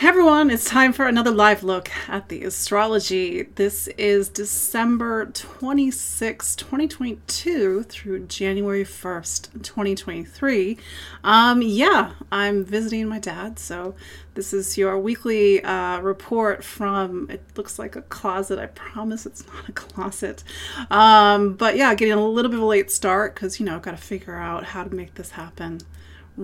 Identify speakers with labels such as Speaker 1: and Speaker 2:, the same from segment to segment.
Speaker 1: Hey everyone, it's time for another live look at the astrology. This is December 26, 2022 through January 1st, 2023. Um, yeah, I'm visiting my dad, so this is your weekly uh, report from, it looks like a closet. I promise it's not a closet. Um, but yeah, getting a little bit of a late start because, you know, I've got to figure out how to make this happen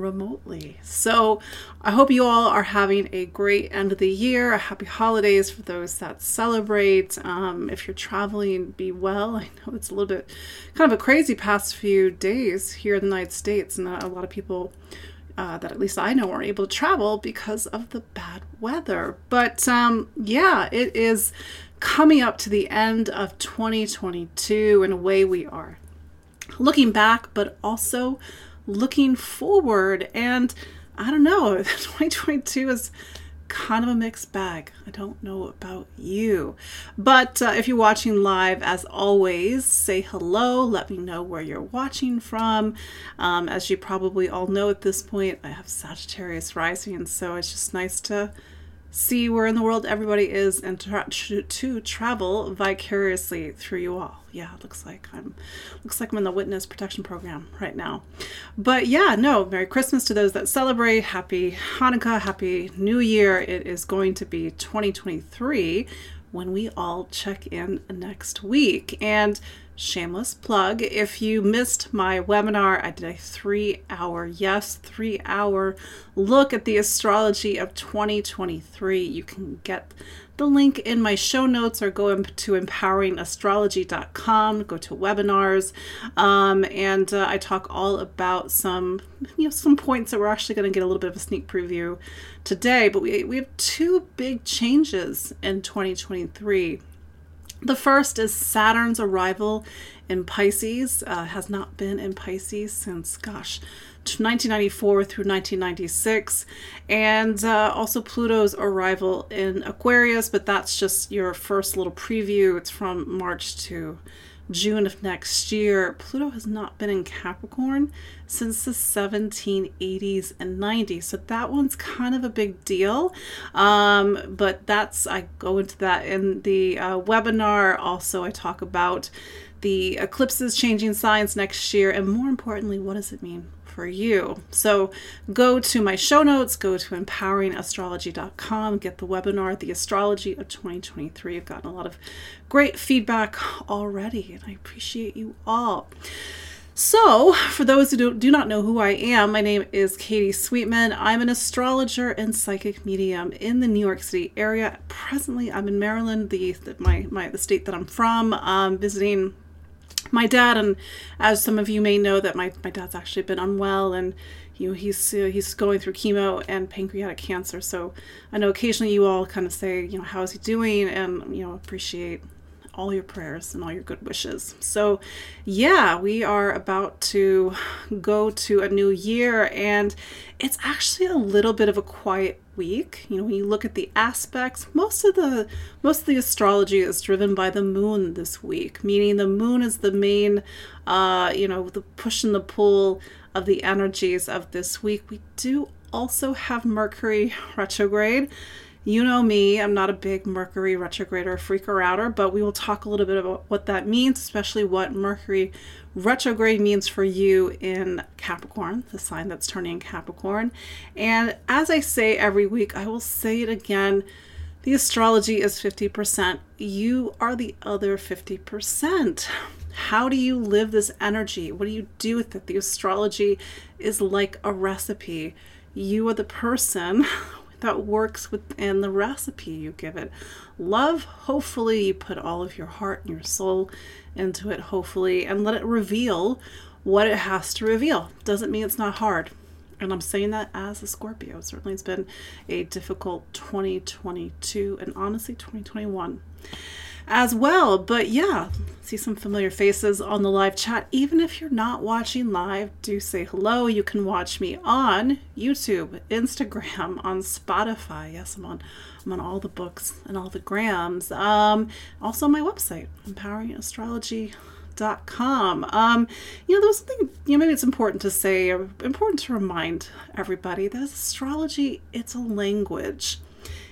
Speaker 1: remotely. So I hope you all are having a great end of the year, a happy holidays for those that celebrate. Um, if you're traveling, be well. I know it's a little bit kind of a crazy past few days here in the United States, and a lot of people. Uh, that at least I know are able to travel because of the bad weather. But um, yeah, it is coming up to the end of 2022. In a way, we are looking back, but also looking forward. And I don't know, 2022 is kind of a mixed bag. I don't know about you. But uh, if you're watching live, as always, say hello. Let me know where you're watching from. Um, as you probably all know at this point, I have Sagittarius rising, so it's just nice to see where in the world everybody is and to, to travel vicariously through you all. Yeah, it looks like I'm looks like I'm in the witness protection program right now. But yeah, no, Merry Christmas to those that celebrate. Happy Hanukkah, Happy New Year. It is going to be 2023 when we all check in next week. And shameless plug. If you missed my webinar i did a three hour yes three hour look at the astrology of 2023 you can get the link in my show notes or go to empoweringastrology.com go to webinars um, and uh, i talk all about some you know some points that we're actually going to get a little bit of a sneak preview today but we, we have two big changes in 2023 the first is Saturn's arrival in Pisces, uh, has not been in Pisces since, gosh, 1994 through 1996, and uh, also Pluto's arrival in Aquarius, but that's just your first little preview. It's from March to June of next year, Pluto has not been in Capricorn since the 1780s and 90s. So that one's kind of a big deal. Um, but that's, I go into that in the uh, webinar. Also, I talk about the eclipses changing signs next year, and more importantly, what does it mean for you. So go to my show notes, go to empoweringastrology.com, get the webinar, The Astrology of 2023. I've gotten a lot of great feedback already, and I appreciate you all. So, for those who do, not know who I am, my name is Katie Sweetman. I'm an astrologer and psychic medium in the New York City area. Presently, I'm in Maryland, the, the my, my the state that I'm from, um, visiting my dad and as some of you may know that my, my dad's actually been unwell and you know he's uh, he's going through chemo and pancreatic cancer. So i know occasionally you all kind of say you know how is he doing? and you know appreciate all your prayers and all your good wishes. So, yeah, we are about to go to a new year, and it's actually a little bit of a quiet week. You know, when you look at the aspects, most of the most of the astrology is driven by the moon this week, meaning the moon is the main, uh, you know, the push and the pull of the energies of this week. We do also have Mercury retrograde. You know me, I'm not a big Mercury retrograde or freaker outer, but we will talk a little bit about what that means, especially what Mercury retrograde means for you in Capricorn, the sign that's turning Capricorn. And as I say every week, I will say it again the astrology is 50%. You are the other 50%. How do you live this energy? What do you do with it? The astrology is like a recipe. You are the person that works within the recipe you give it. Love, hopefully, you put all of your heart and your soul into it, hopefully, and let it reveal what it has to reveal. Doesn't mean it's not hard. And I'm saying that as a Scorpio. Certainly, it's been a difficult 2022 and honestly 2021 as well. But yeah, see some familiar faces on the live chat. Even if you're not watching live, do say hello. You can watch me on YouTube, Instagram, on Spotify. Yes, I'm on I'm on all the books and all the grams. Um, also my website, empoweringastrology.com. Um, you know, there's something, you know, maybe it's important to say, or important to remind everybody that astrology, it's a language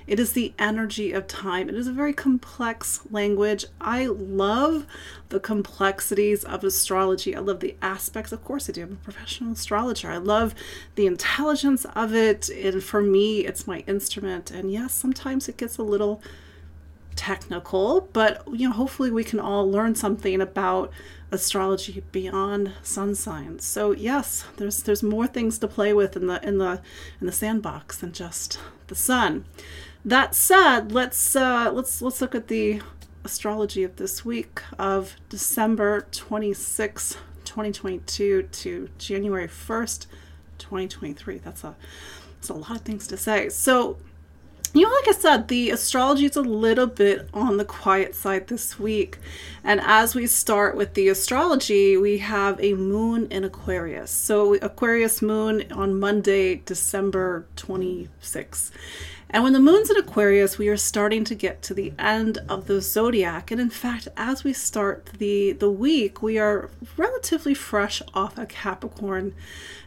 Speaker 1: It is the energy of time. It is a very complex language. I love the complexities of astrology. I love the aspects. Of course, I do. I'm a professional astrologer. I love the intelligence of it. And for me, it's my instrument. And yes, sometimes it gets a little technical, but you know, hopefully we can all learn something about astrology beyond sun signs. So yes, there's there's more things to play with in the in the in the sandbox than just the sun. That said, let's uh, let's let's look at the astrology of this week of December 26, 2022 to January 1st, 2023. That's a that's a lot of things to say. So you know, like I said, the astrology is a little bit on the quiet side this week. And as we start with the astrology, we have a moon in Aquarius. So, Aquarius moon on Monday, December 26. And when the moon's in Aquarius, we are starting to get to the end of the zodiac. And in fact, as we start the, the week, we are relatively fresh off a Capricorn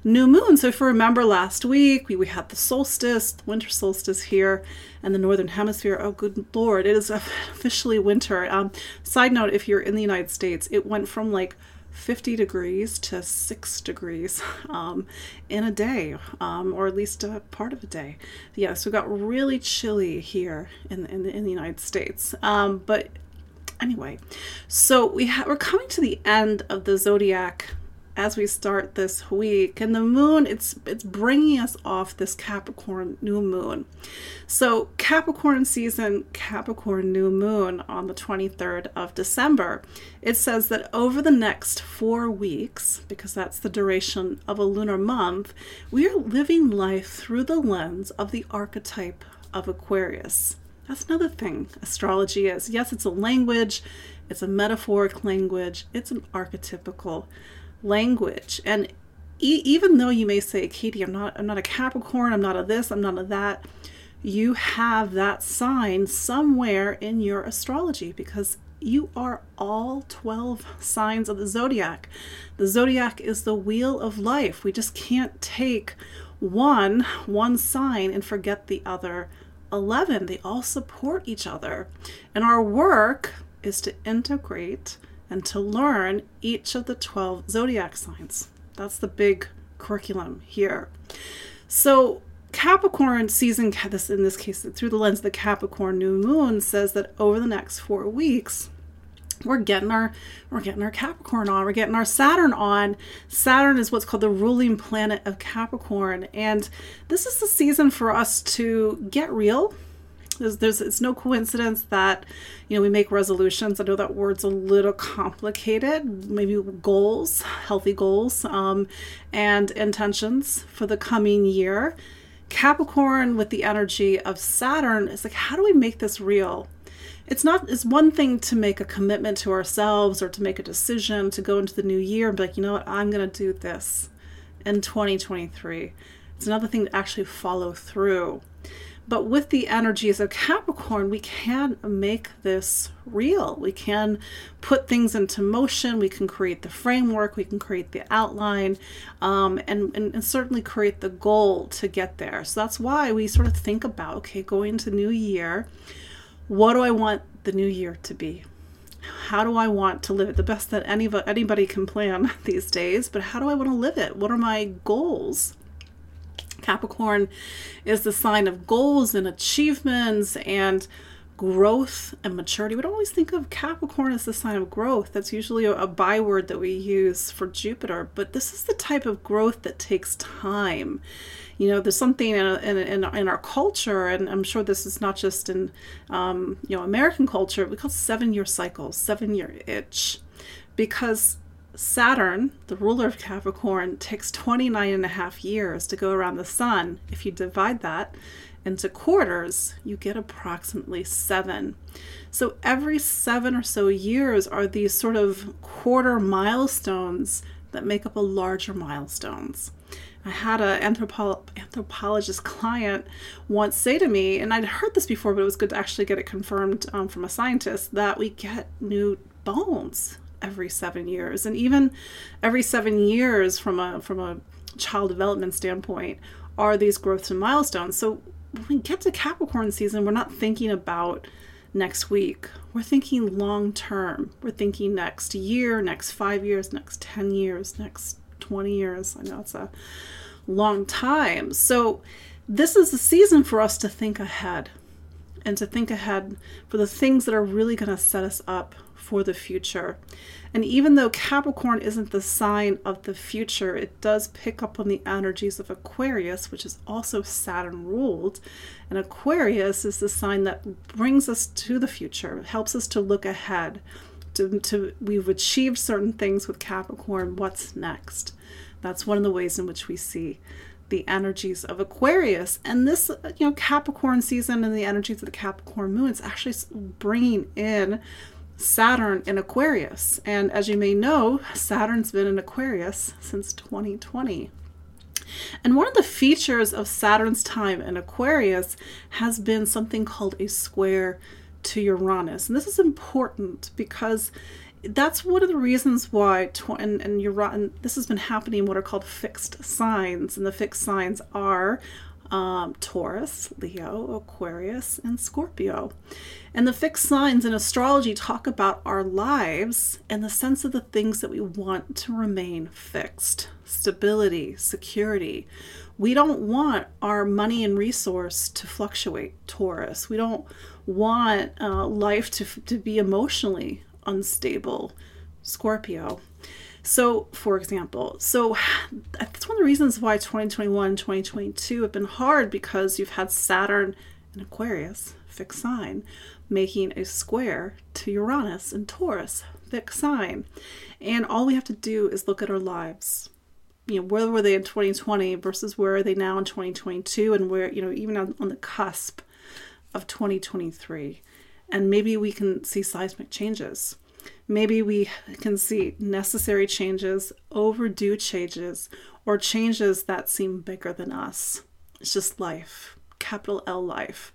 Speaker 1: new moon. So if you remember last week, we, we had the solstice, the winter solstice here in the northern hemisphere. Oh, good lord, it is officially winter. Um, side note, if you're in the United States, it went from like 50 degrees to 6 degrees um, in a day, um, or at least a part of a day. Yeah, so it got really chilly here in, in, in the United States. Um, but anyway, so we ha- we're coming to the end of the zodiac as we start this week and the moon it's it's bringing us off this capricorn new moon. So capricorn season capricorn new moon on the 23rd of december. It says that over the next four weeks because that's the duration of a lunar month we are living life through the lens of the archetype of aquarius. That's another thing astrology is. Yes it's a language it's a metaphoric language it's an archetypical language. And e- even though you may say, Katie, I'm not, I'm not a Capricorn, I'm not a this, I'm not a that, you have that sign somewhere in your astrology because you are all 12 signs of the zodiac. The zodiac is the wheel of life. We just can't take one one sign and forget the other 11. They all support each other. And our work is to integrate and to learn each of the 12 zodiac signs. That's the big curriculum here. So, Capricorn season, this in this case, through the lens of the Capricorn new moon, says that over the next four weeks, we're getting our we're getting our Capricorn on, we're getting our Saturn on. Saturn is what's called the ruling planet of Capricorn, and this is the season for us to get real there's, there's it's no coincidence that you know we make resolutions. I know that word's a little complicated. Maybe goals, healthy goals, um, and intentions for the coming year. Capricorn with the energy of Saturn is like, how do we make this real? It's not. It's one thing to make a commitment to ourselves or to make a decision to go into the new year and be like, you know what, I'm going to do this in 2023. It's another thing to actually follow through. But with the energies of Capricorn, we can make this real. We can put things into motion. We can create the framework. We can create the outline, um, and, and, and certainly create the goal to get there. So that's why we sort of think about okay, going into new year, what do I want the new year to be? How do I want to live it? The best that any, anybody can plan these days, but how do I want to live it? What are my goals? Capricorn is the sign of goals and achievements and growth and maturity. We'd always think of Capricorn as the sign of growth. That's usually a, a, byword that we use for Jupiter, but this is the type of growth that takes time. You know, there's something in, in, in, in our culture, and I'm sure this is not just in, um, you know, American culture, we call seven year cycles, seven year itch, because Saturn, the ruler of Capricorn, takes 29 and a half years to go around the sun. If you divide that into quarters, you get approximately seven. So every seven or so years are these sort of quarter milestones that make up a larger milestones. I had an anthropo- anthropologist client once say to me, and I'd heard this before, but it was good to actually get it confirmed um, from a scientist, that we get new bones every seven years, and even every seven years from a from a child development standpoint are these growths and milestones. So when we get to Capricorn season, we're not thinking about next week. We're thinking long term. We're thinking next year, next five years, next 10 years, next 20 years. I know it's a long time. So, this is the season for us to think ahead and to think ahead for the things that are really going to set us up for the future. And even though Capricorn isn't the sign of the future, it does pick up on the energies of Aquarius, which is also Saturn ruled. And Aquarius is the sign that brings us to the future, helps us to look ahead. To, to we've achieved certain things with Capricorn. What's next? That's one of the ways in which we see the energies of Aquarius. And this, you know, Capricorn season and the energies of the Capricorn moon, is actually bringing in Saturn in Aquarius. And as you may know, Saturn's been in Aquarius since 2020. And one of the features of Saturn's time in Aquarius has been something called a square to Uranus. And this is important because that's one of the reasons why tw- and, and Uranus, this has been happening in what are called fixed signs. And the fixed signs are um, Taurus, Leo, Aquarius, and Scorpio. And the fixed signs in astrology talk about our lives and the sense of the things that we want to remain fixed stability, security. We don't want our money and resource to fluctuate, Taurus. We don't want uh, life to, to be emotionally unstable, Scorpio. So, for example, so that's one of the reasons why 2021 2022 have been hard because you've had Saturn in Aquarius, fixed sign, making a square to Uranus and Taurus, fixed sign. And all we have to do is look at our lives. You know, where were they in 2020 versus where are they now in 2022 and where, you know, even on, on the cusp of 2023. And maybe we can see seismic changes maybe we can see necessary changes, overdue changes, or changes that seem bigger than us. It's just life, capital L life.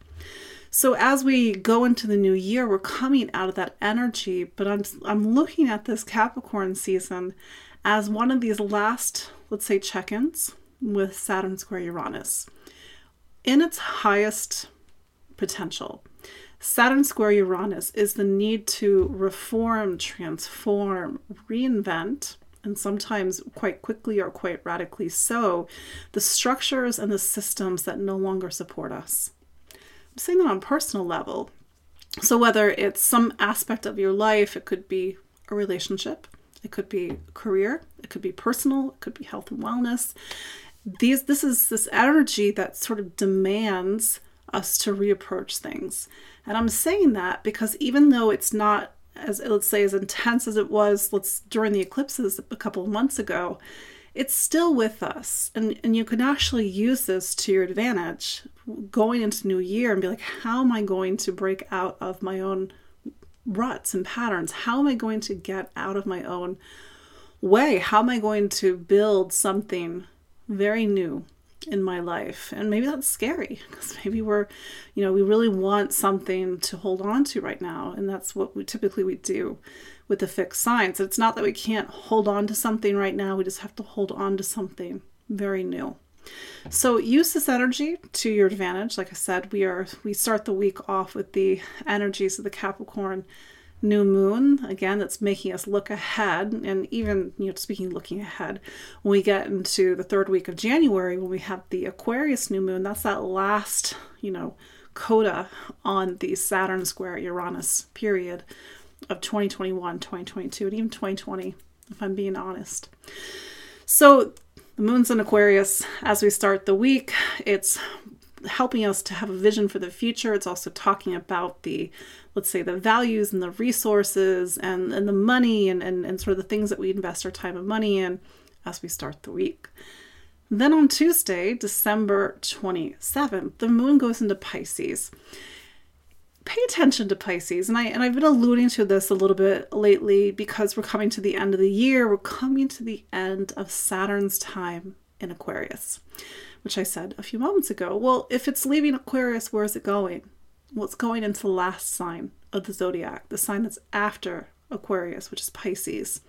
Speaker 1: So as we go into the new year, we're coming out of that energy, but I'm I'm looking at this Capricorn season as one of these last, let's say, check-ins with Saturn square Uranus in its highest potential. Saturn square Uranus is the need to reform, transform, reinvent, and sometimes quite quickly or quite radically so, the structures and the systems that no longer support us. I'm saying that on a personal level. So, whether it's some aspect of your life, it could be a relationship, it could be career, it could be personal, it could be health and wellness. These, this is this energy that sort of demands us to reapproach things. And I'm saying that because even though it's not as let's say as intense as it was let's during the eclipses a couple of months ago, it's still with us. And and you can actually use this to your advantage going into new year and be like, how am I going to break out of my own ruts and patterns? How am I going to get out of my own way? How am I going to build something very new in my life. And maybe that's scary because maybe we're you know we really want something to hold on to right now and that's what we typically we do with the fixed signs. It's not that we can't hold on to something right now we just have to hold on to something very new. So use this energy to your advantage. Like i said we are we start the week off with the energies of the capricorn new moon. Again that's making us look ahead and even you know speaking looking ahead when we get into the third week of january when we have the aquarius new moon that's that last you know coda on the saturn square uranus period of 2021 2022 and even 2020 if i'm being honest. So the moon's in aquarius. As we start the week it's helping us to have a vision for the future. It's also talking about the, let's say, the values and the resources and, and the money and, and, and sort of the things that we invest our time and money in as we start the week. Then on Tuesday, December 27th, the moon goes into Pisces. Pay attention to Pisces, and I and I've been alluding to this a little bit lately because we're coming to the end of the year. We're coming to the end of Saturn's time in Aquarius which I said a few moments ago. Well, if it's leaving Aquarius, where is it going? It's going into the last sign of the zodiac, the sign that's after Aquarius, which is Pisces.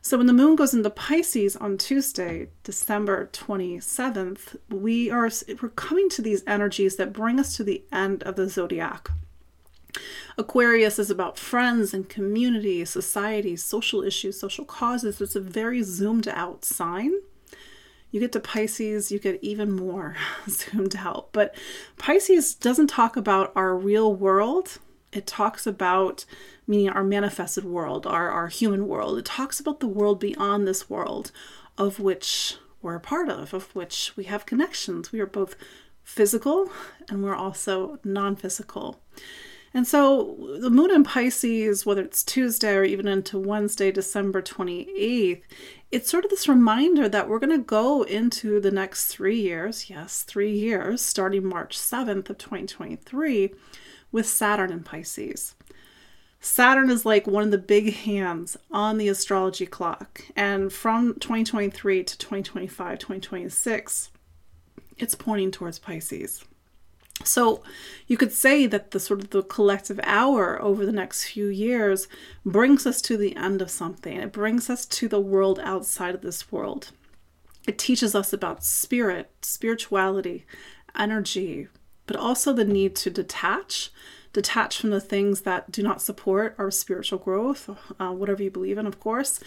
Speaker 1: So when the moon goes into Pisces on Tuesday, December 27th, we are we're coming to these energies that bring us to the end of the zodiac. Aquarius is about friends and community, society, social issues, social causes. It's a very zoomed out sign. You get to Pisces, you get even more zoomed out. But Pisces doesn't talk about our real world. It talks about meaning our manifested world, our, our human world. It talks about the world beyond this world of which we're a part of, of which we have connections. We are both physical and we're also non physical. And so the moon in Pisces, whether it's Tuesday or even into Wednesday, December 28th, it's sort of this reminder that we're going to go into the next three years, yes, three years, starting March 7th of 2023, with Saturn in Pisces. Saturn is like one of the big hands on the astrology clock. And from 2023 to 2025, 2026, it's pointing towards Pisces. So you could say that the sort of the collective hour over the next few years brings us to the end of something. It brings us to the world outside of this world. It teaches us about spirit, spirituality, energy, but also the need to detach detach from the things that do not support our spiritual growth, uh, whatever you believe in, of course,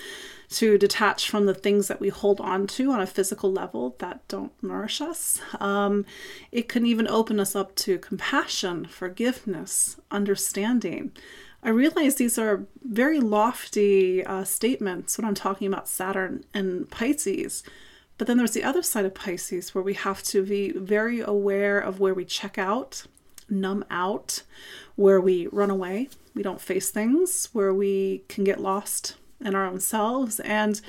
Speaker 1: to detach from the things that we hold on to on a physical level that don't nourish us. Um, it can even open us up to compassion, forgiveness, understanding. I realize these are very lofty uh, statements when I'm talking about Saturn and Pisces. But then there's the other side of Pisces where we have to be very aware of where we check out numb out, where we run away, we don't face things, where we can get lost in our own selves. And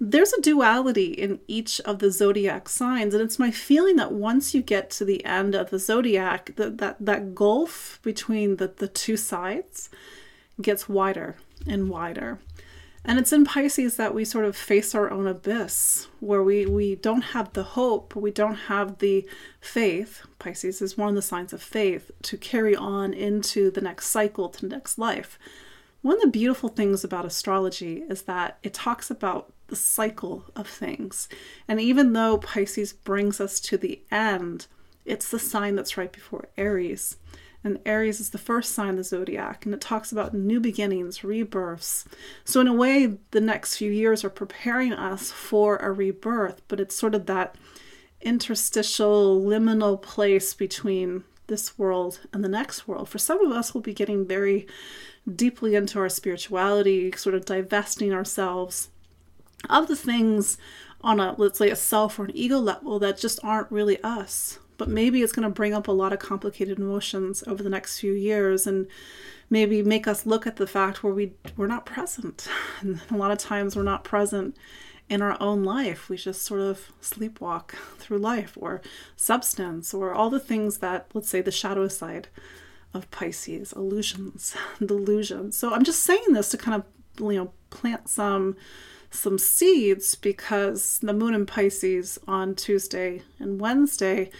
Speaker 1: there's a duality in each of the zodiac signs. And it's my feeling that once you get to the end of the zodiac, that that, that gulf between the, the two sides gets wider and wider. And it's in Pisces that we sort of face our own abyss, where we, we don't have the hope, we don't have the faith. Pisces is one of the signs of faith to carry on into the next cycle, to the next life. One of the beautiful things about astrology is that it talks about the cycle of things. And even though Pisces brings us to the end, it's the sign that's right before Aries. And Aries is the first sign of the zodiac, and it talks about new beginnings, rebirths. So, in a way, the next few years are preparing us for a rebirth, but it's sort of that interstitial, liminal place between this world and the next world. For some of us, we'll be getting very deeply into our spirituality, sort of divesting ourselves of the things on a, let's say, a self or an ego level that just aren't really us but maybe it's going to bring up a lot of complicated emotions over the next few years and maybe make us look at the fact where we we're not present. And a lot of times we're not present in our own life. We just sort of sleepwalk through life or substance or all the things that let's say the shadow side of pisces illusions delusions. So i'm just saying this to kind of you know plant some some seeds because the moon in Pisces on Tuesday and Wednesday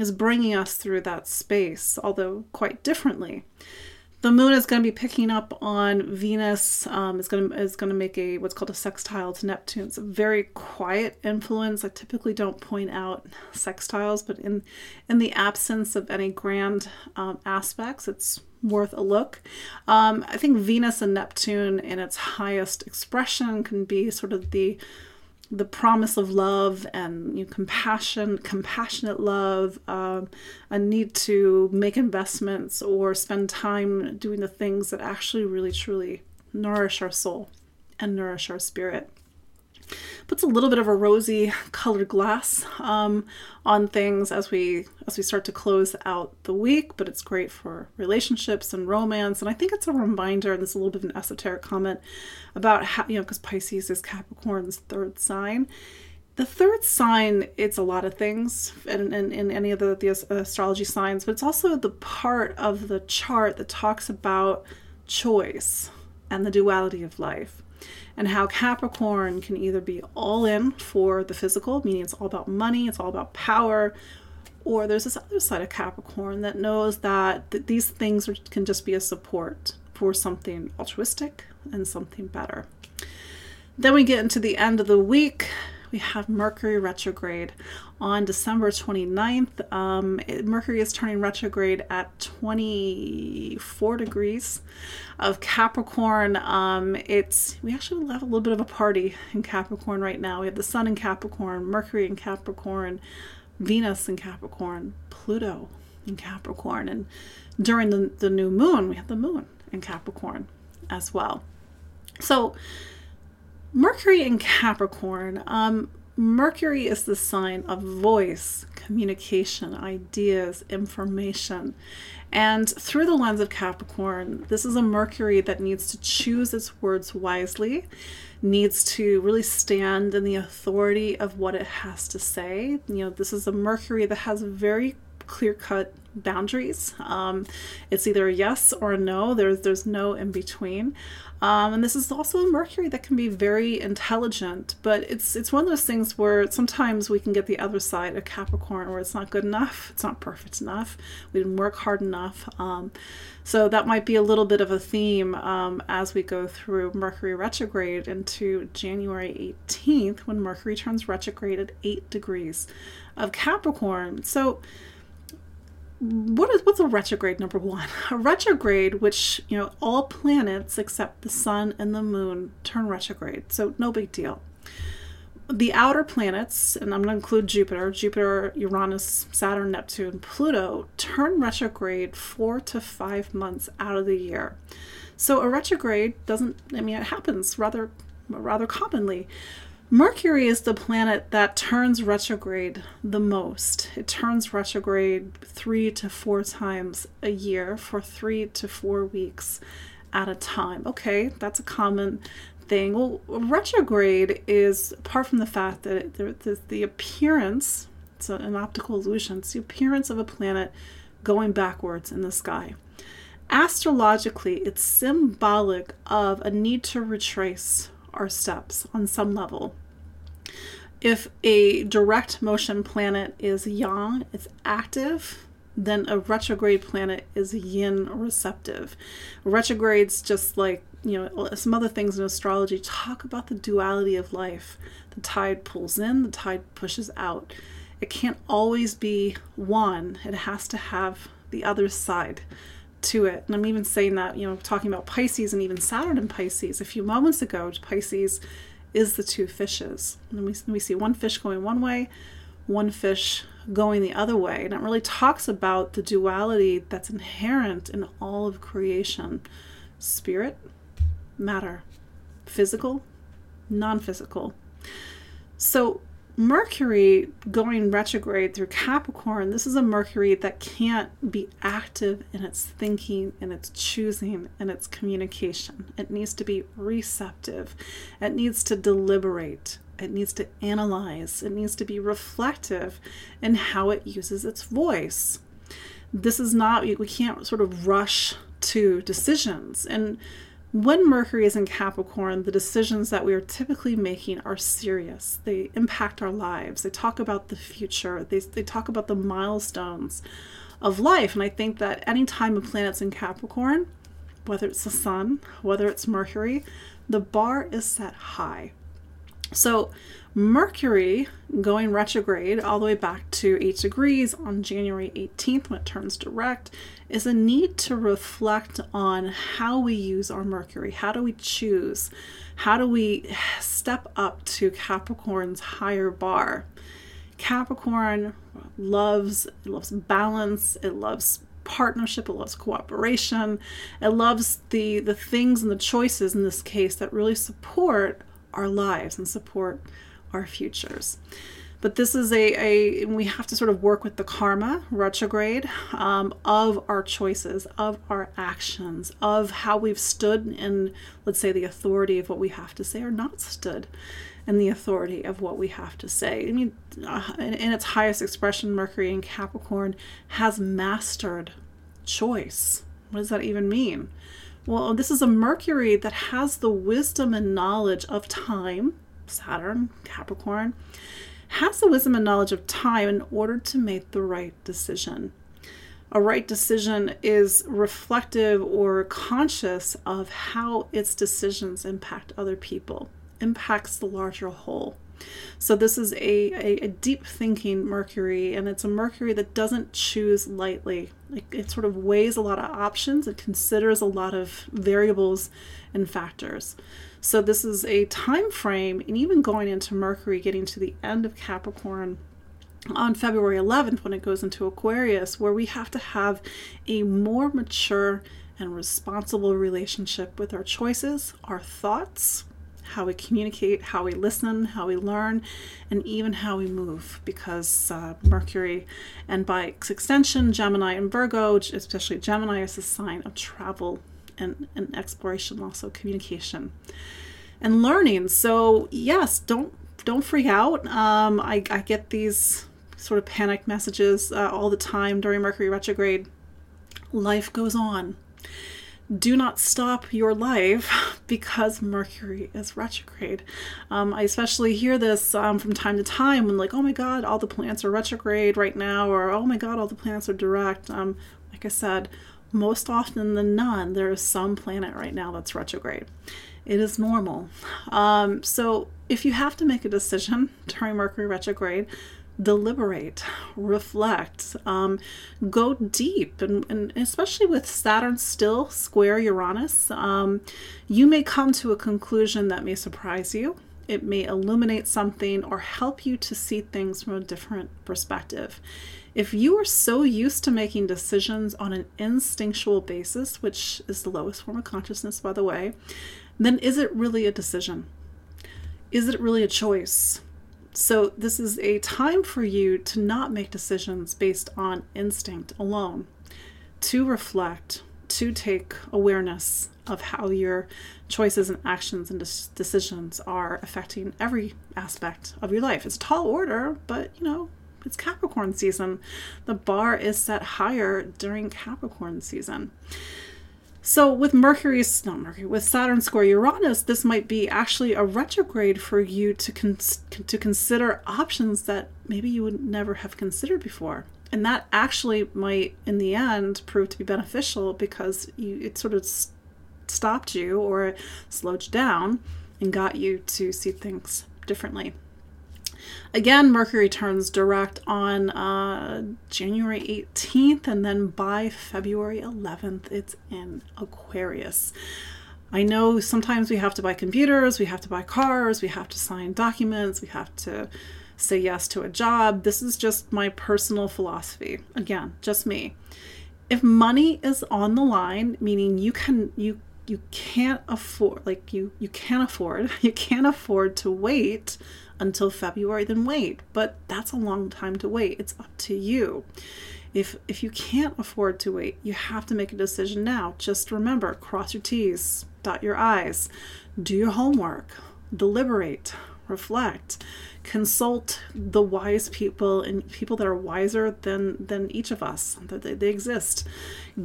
Speaker 1: is bringing us through that space, although quite differently. The moon is going to be picking up on Venus. Um, is going to is going to make a what's called a sextile to Neptune. It's a very quiet influence. I typically don't point out sextiles, but in in the absence of any grand um, aspects, it's worth a look. Um, I think Venus and Neptune in its highest expression can be sort of the the promise of love and you know, compassion, compassionate love, um, a need to make investments or spend time doing the things that actually really truly nourish our soul and nourish our spirit puts a little bit of a rosy colored glass um, on things as we as we start to close out the week but it's great for relationships and romance. And i think it's a reminder and this is a little bit of an esoteric comment about how you know because pisces is capricorn's third sign. The third sign it's a lot of things in, in, in any of the, the astrology signs but it's also the part of the chart that talks about choice and the duality of life and how Capricorn can either be all in for the physical, meaning it's all about money, it's all about power, or there's this other side of Capricorn that knows that th- these things are, can just be a support for something altruistic and something better. Then we get into the end of the week. We have Mercury retrograde on December 29th. Um, Mercury is turning retrograde at 24 degrees of Capricorn. Um, it's we actually have a little bit of a party in Capricorn right now. We have the Sun in Capricorn, Mercury in Capricorn, Venus in Capricorn, Pluto in Capricorn, and during the, the new moon, we have the moon in Capricorn as well. So Mercury in Capricorn. Um, Mercury is the sign of voice, communication, ideas, information. And through the lens of Capricorn, this is a Mercury that needs to choose its words wisely, needs to really stand in the authority of what it has to say. You know, this is a Mercury that has very clear cut boundaries. Um, it's either a yes or a no. There's there's no in between. Um, and this is also a Mercury that can be very intelligent, but it's it's one of those things where sometimes we can get the other side of Capricorn, where it's not good enough, it's not perfect enough, we didn't work hard enough. Um, so that might be a little bit of a theme um, as we go through Mercury retrograde into January 18th, when Mercury turns retrograde at eight degrees of Capricorn. So what is what's a retrograde number one? A retrograde which you know all planets except the sun and the moon turn retrograde so no big deal. The outer planets and i'm going to include jupiter jupiter uranus saturn neptune pluto turn retrograde four to five months out of the year. So a retrograde doesn't i mean it happens rather rather commonly Mercury is the planet that turns retrograde the most. It turns retrograde three to four times a year for three to four weeks at a time. Okay, that's a common thing. Well, retrograde is, apart from the fact that the, the appearance, it's an optical illusion, it's the appearance of a planet going backwards in the sky. Astrologically, it's symbolic of a need to retrace our steps on some level. If a direct motion planet is yang, it's active, then a retrograde planet is yin receptive. Retrogrades, just like you know some other things in astrology, talk about the duality of life. The tide pulls in, the tide pushes out. It can't always be one. It has to have the other side to it. And I'm even saying that, you know, talking about Pisces and even Saturn in Pisces a few moments ago, Pisces is the two fishes. And we, we see one fish going one way, one fish going the other way. And it really talks about the duality that's inherent in all of creation spirit, matter, physical, non physical. So Mercury going retrograde through Capricorn, this is a Mercury that can't be active in its thinking and its choosing and its communication. It needs to be receptive. It needs to deliberate. It needs to analyze. It needs to be reflective in how it uses its voice. This is not, we can't sort of rush to decisions. And when Mercury is in Capricorn, the decisions that we are typically making are serious. They impact our lives. They talk about the future. They, they talk about the milestones of life. And I think that any time a planet's in Capricorn, whether it's the sun, whether it's Mercury, the bar is set high. So Mercury going retrograde all the way back to 8 degrees on January 18th when it turns direct is a need to reflect on how we use our Mercury. How do we choose? How do we step up to Capricorn's higher bar? Capricorn loves it loves balance, it loves partnership, it loves cooperation, it loves the the things and the choices in this case that really support our lives and support our futures. But this is a, a we have to sort of work with the karma retrograde um, of our choices, of our actions, of how we've stood in, let's say, the authority of what we have to say or not stood in the authority of what we have to say. I mean, uh, in, in its highest expression, Mercury in Capricorn has mastered choice. What does that even mean? Well, this is a Mercury that has the wisdom and knowledge of time Saturn, Capricorn, has the wisdom and knowledge of time in order to make the right decision. A right decision is reflective or conscious of how its decisions impact other people impacts the larger whole. So, this is a, a, a, deep thinking Mercury, and it's a Mercury that doesn't choose lightly. Like it sort of weighs a lot of options, it considers a lot of variables and factors. So, this is a time frame, and even going into Mercury, getting to the end of Capricorn on February 11th when it goes into Aquarius, where we have to have a more mature and responsible relationship with our choices, our thoughts, how we communicate, how we listen, how we learn, and even how we move. Because uh, Mercury, and by extension, Gemini and Virgo, especially Gemini, is a sign of travel and, and exploration, also communication and learning. So yes, don't don't freak out. Um, I, I get these sort of panic messages uh, all the time during Mercury retrograde. Life goes on do not stop your life because Mercury is retrograde. Um, I especially hear this um, from time to time when, like, oh my God, all the planets are retrograde right now, or oh my God, all the planets are direct. Um, like I said, most often than not, there is some planet right now that's retrograde. It is normal. Um, so if you have to make a decision during Mercury retrograde, deliberate, reflect, um, go deep, and, and, especially with Saturn still square Uranus, um, you may come to a conclusion that may surprise you. It may illuminate something or help you to see things from a different perspective. If you are so used to making decisions on an instinctual basis, which is the lowest form of consciousness, by the way, then is it really a decision? Is it really a choice? So, this is a time for you to not make decisions based on instinct alone, to reflect, to take awareness of how your choices and actions and decisions are affecting every aspect of your life. It's a tall order, but you know, it's Capricorn season. The bar is set higher during Capricorn season. So with Mercury's not Mercury with Saturn square Uranus, this might be actually a retrograde for you to con- to consider options that maybe you would never have considered before. And that actually might, in the end, prove to be beneficial because you it sort of stopped you or slowed you down and got you to see things differently. Again, Mercury turns direct on uh, January 18th, and then by February 11th, it's in Aquarius. I know sometimes we have to buy computers, we have to buy cars, we have to sign documents, we have to say yes to a job. This is just my personal philosophy. Again, just me. If money is on the line, meaning you can you you can't afford like you you can't afford you can't afford to wait until February, then wait. But that's a long time to wait. It's up to you. If if you can't afford to wait, you have to make a decision now. Just remember, cross your T's, dot your I's, do your homework, deliberate, reflect, consult the wise people and people that are wiser than than each of us that they, they exist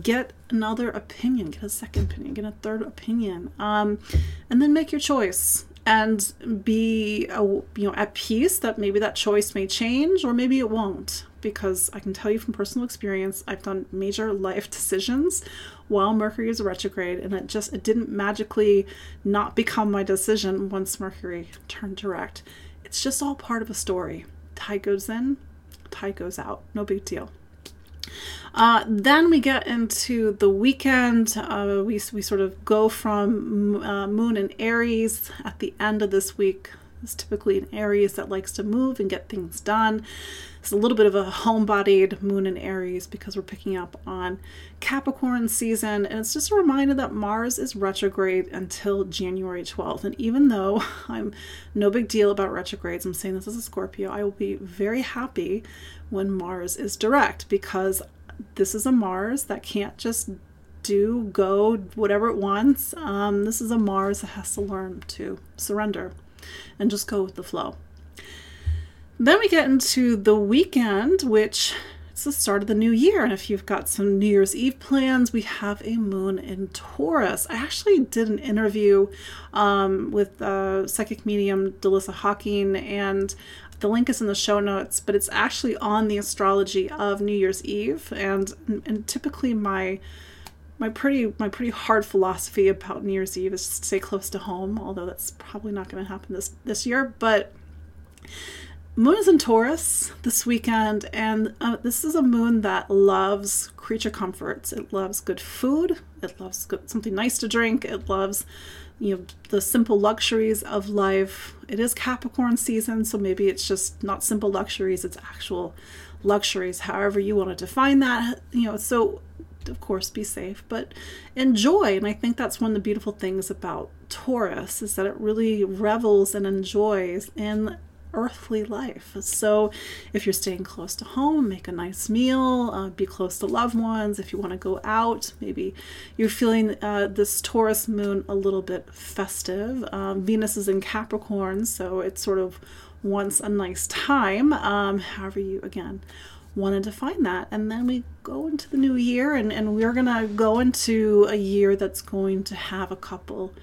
Speaker 1: get another opinion get a second opinion get a third opinion um, and then make your choice and be uh, you know at peace that maybe that choice may change or maybe it won't because I can tell you from personal experience I've done major life decisions while Mercury is retrograde and it just it didn't magically not become my decision once Mercury turned direct. It's just all part of a story. Tide goes in, tide goes out. No big deal. Uh, then we get into the weekend. Uh, we, we sort of go from uh, Moon and Aries at the end of this week. It's typically an Aries that likes to move and get things done. It's a little bit of a homebodied Moon in Aries because we're picking up on Capricorn season. And it's just a reminder that Mars is retrograde until January 12th. And even though I'm no big deal about retrogrades, I'm saying this as a Scorpio, I will be very happy when Mars is direct because this is a Mars that can't just do, go, whatever it wants. Um, this is a Mars that has to learn to surrender and just go with the flow. Then we get into the weekend, which it's the start of the new year. And if you've got some New Year's Eve plans, we have a moon in Taurus. I actually did an interview um, with uh, psychic medium Delissa Hawking, and the link is in the show notes, but it's actually on the astrology of New Year's Eve. And, and typically, my my pretty my pretty hard philosophy about New Year's Eve is to stay close to home, although that's probably not going to happen this this year. But moon is in Taurus this weekend, and uh, this is a moon that loves creature comforts. It loves good food. It loves good, something nice to drink. It loves you know the simple luxuries of life. It is Capricorn season, so maybe it's just not simple luxuries; it's actual luxuries. However you want to define that, you know. So of course be safe but enjoy and i think that's one of the beautiful things about taurus is that it really revels and enjoys in earthly life. So, if you're staying close to home, make a nice meal, uh, be close to loved ones. If you want to go out, maybe you're feeling uh, this Taurus moon a little bit festive. Um, Venus is in Capricorn, so it sort of wants a nice time. Um, however, you again want to define that. And then we go into the new year, and, and we're going to go into a year that's going to have a couple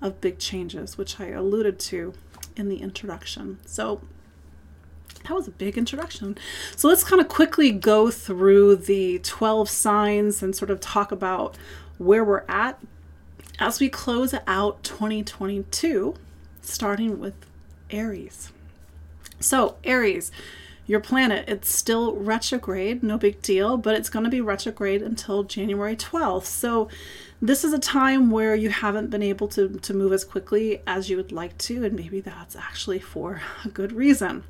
Speaker 1: of big changes, which I alluded to in the introduction. So that was a big introduction. So let's kind of quickly go through the 12 signs and sort of talk about where we're at as we close out 2022, starting with Aries. So, Aries, your planet, it's still retrograde, no big deal, but it's going to be retrograde until January 12th. So, this is a time where you haven't been able to, to move as quickly as you would like to, and maybe that's actually for a good reason.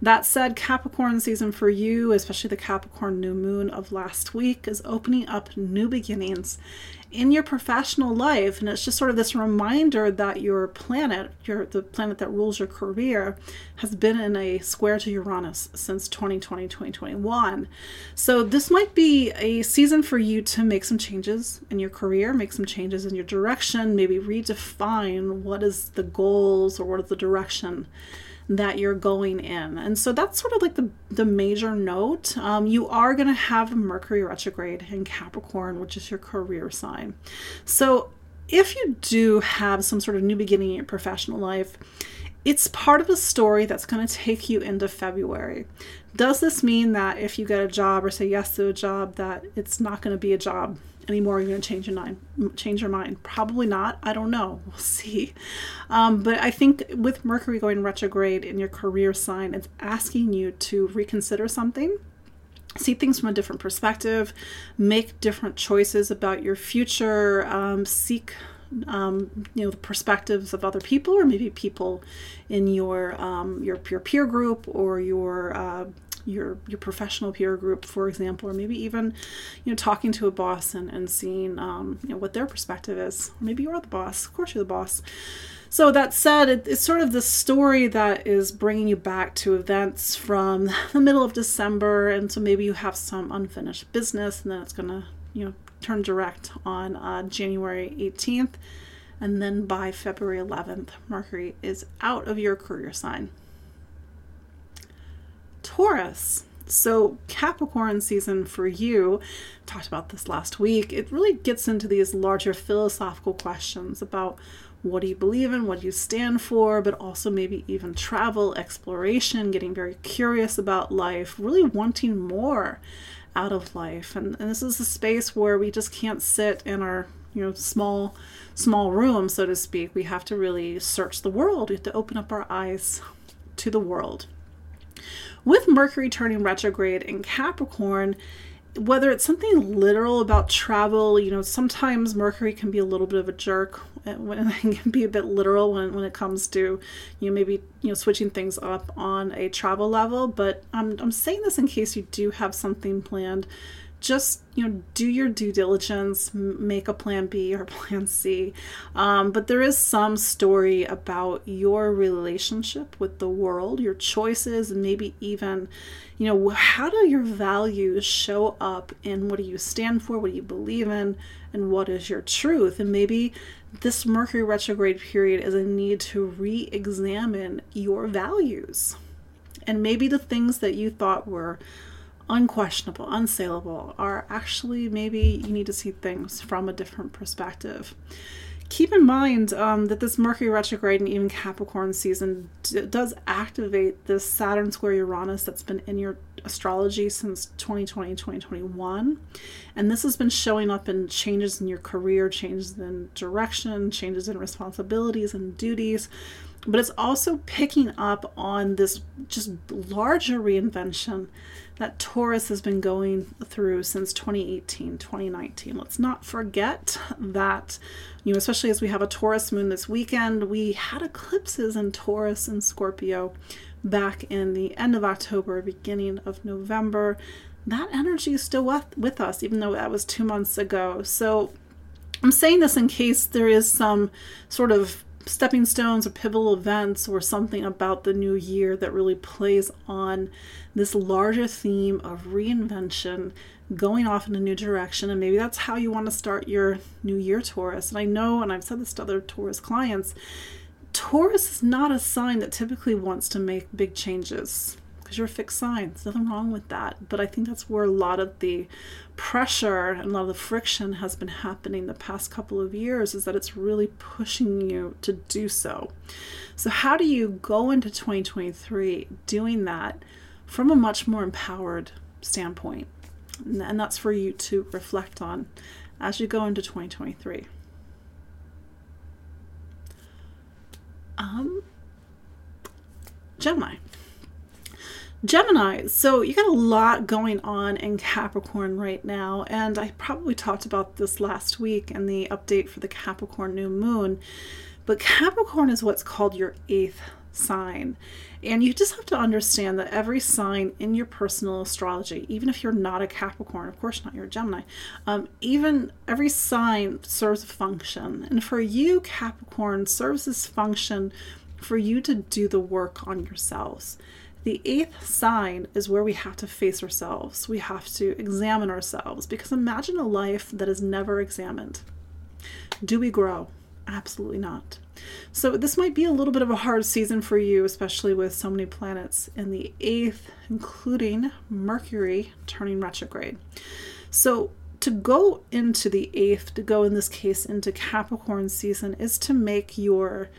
Speaker 1: That said, Capricorn season for you, especially the Capricorn new moon of last week, is opening up new beginnings in your professional life and it's just sort of this reminder that your planet your the planet that rules your career has been in a square to uranus since 2020 2021 so this might be a season for you to make some changes in your career make some changes in your direction maybe redefine what is the goals or what is the direction that you're going in. And so that's sort of like the, the major note. Um, you are going to have Mercury retrograde in Capricorn, which is your career sign. So if you do have some sort of new beginning in your professional life, it's part of a story that's going to take you into February. Does this mean that if you get a job or say yes to a job, that it's not going to be a job anymore? You're going to change your mind. Change your mind? Probably not. I don't know. We'll see. Um, but I think with Mercury going retrograde in your career sign, it's asking you to reconsider something see things from a different perspective, make different choices about your future, um, seek um, you know the perspectives of other people or maybe people in your um, your, your peer group or your uh, your your professional peer group for example or maybe even you know talking to a boss and, and seeing um, you know what their perspective is maybe you're the boss of course you're the boss so that said it, it's sort of the story that is bringing you back to events from the middle of december and so maybe you have some unfinished business and then it's going to you know turn direct on uh, January 18th. And then by February 11th, Mercury is out of your career sign. Taurus. So, Capricorn season for you, talked about this last week, it really gets into these larger philosophical questions about what do you believe in, what do you stand for, but also maybe even travel, exploration, getting very curious about life, really wanting more out of life. And, and this is a space where we just can't sit in our you know small small room so to speak we have to really search the world we have to open up our eyes to the world with mercury turning retrograde in capricorn whether it's something literal about travel, you know, sometimes Mercury can be a little bit of a jerk eh, and can be a bit literal when, when it comes to, you know, maybe, you know, switching things up on a travel level. But I'm, I'm saying this in case you do have something planned just you know do your due diligence make a plan b or plan c. Um, but there is some story about your relationship with the world your choices and maybe even you know how do your values show up in what do you stand for what do you believe in and what is your truth? And maybe this mercury retrograde period is a need to re-examine your values. And maybe the things that you thought were unquestionable, unsaleable, are actually maybe you need to see things from a different perspective. keep in mind um, that this Mercury retrograde and even Capricorn season d- does activate this Saturn square Uranus that's been in your astrology since 2020 2021 and this has been showing up in changes in your career changes in direction changes in responsibilities and duties but it's also picking up on this just larger reinvention that Taurus has been going through since 2018, 2019. Let's not forget that, you know, especially as we have a Taurus moon this weekend, we had eclipses in Taurus and Scorpio back in the end of October, beginning of November. That energy is still with, with us, even though that was two months ago. So I'm saying this in case there is some sort of stepping stones or pivotal events or something about the new year that really plays on this larger theme of reinvention, going off in a new direction. And maybe that's how you want to start your new year, Taurus. And I know, and I've said this to other Taurus clients, Taurus is not a sign that typically wants to make big changes because you're a fixed sign. There's nothing wrong with that. But I think that's where a lot of the pressure and a lot of the friction has been happening the past couple of years is that it's really pushing you to do so. So, how do you go into 2023 doing that from a much more empowered standpoint? And that's for you to reflect on as you go into 2023. Um, Gemini. Gemini, so you got a lot going on in Capricorn right now, and I probably talked about this last week in the update for the Capricorn new moon. But Capricorn is what's called your eighth sign. And you just have to understand that every sign in your personal astrology, even if you're not a Capricorn, of course not, you're a Gemini, um, even every sign serves a function. And for you, Capricorn serves this function for you to do the work on yourselves. The eighth sign is where we have to face ourselves. We have to examine ourselves because imagine a life that is never examined. Do we grow? Absolutely not. So, this might be a little bit of a hard season for you, especially with so many planets in the eighth, including Mercury turning retrograde. So, to go into the eighth, to go in this case into Capricorn season, is to make your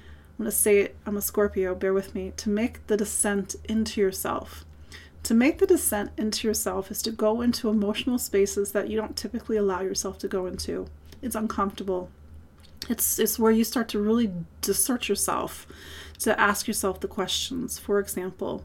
Speaker 1: I'm going to say it, I'm a Scorpio, bear with me, to make the descent into yourself. To make the descent into yourself is to go into emotional spaces that you don't typically allow yourself to go into. It's uncomfortable. It's, it's where you start to really search yourself, to ask yourself the questions. For example,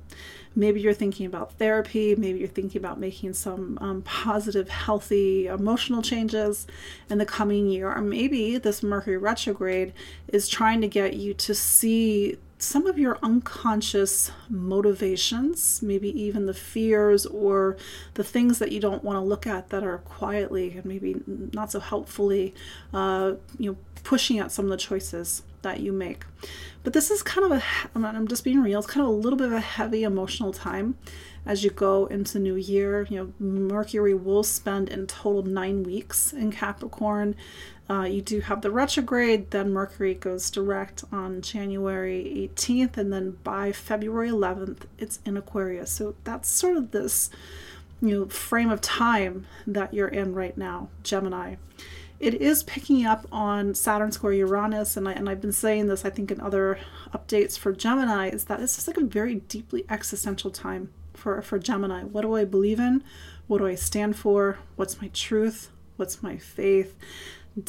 Speaker 1: maybe you're thinking about therapy, maybe you're thinking about making some um, positive, healthy, emotional changes in the coming year, or maybe this Mercury retrograde is trying to get you to see some of your unconscious motivations, maybe even the fears or the things that you don't want to look at that are quietly and maybe not so helpfully, uh, you know, pushing at some of the choices that you make. But this is kind of a, I'm just being real, it's kind of a little bit of a heavy emotional time as you go into new year. You know, Mercury will spend in total nine weeks in Capricorn. Uh, you do have the retrograde, then Mercury goes direct on January 18th, and then by February 11th, it's in Aquarius. So that's sort of this, you know, frame of time that you're in right now, Gemini it is picking up on Saturn square Uranus, and I and I've been saying this I think in other updates for Gemini is that it's just like a very deeply existential time for for Gemini. What do I believe in? What do I stand for? What's my truth? What's my faith?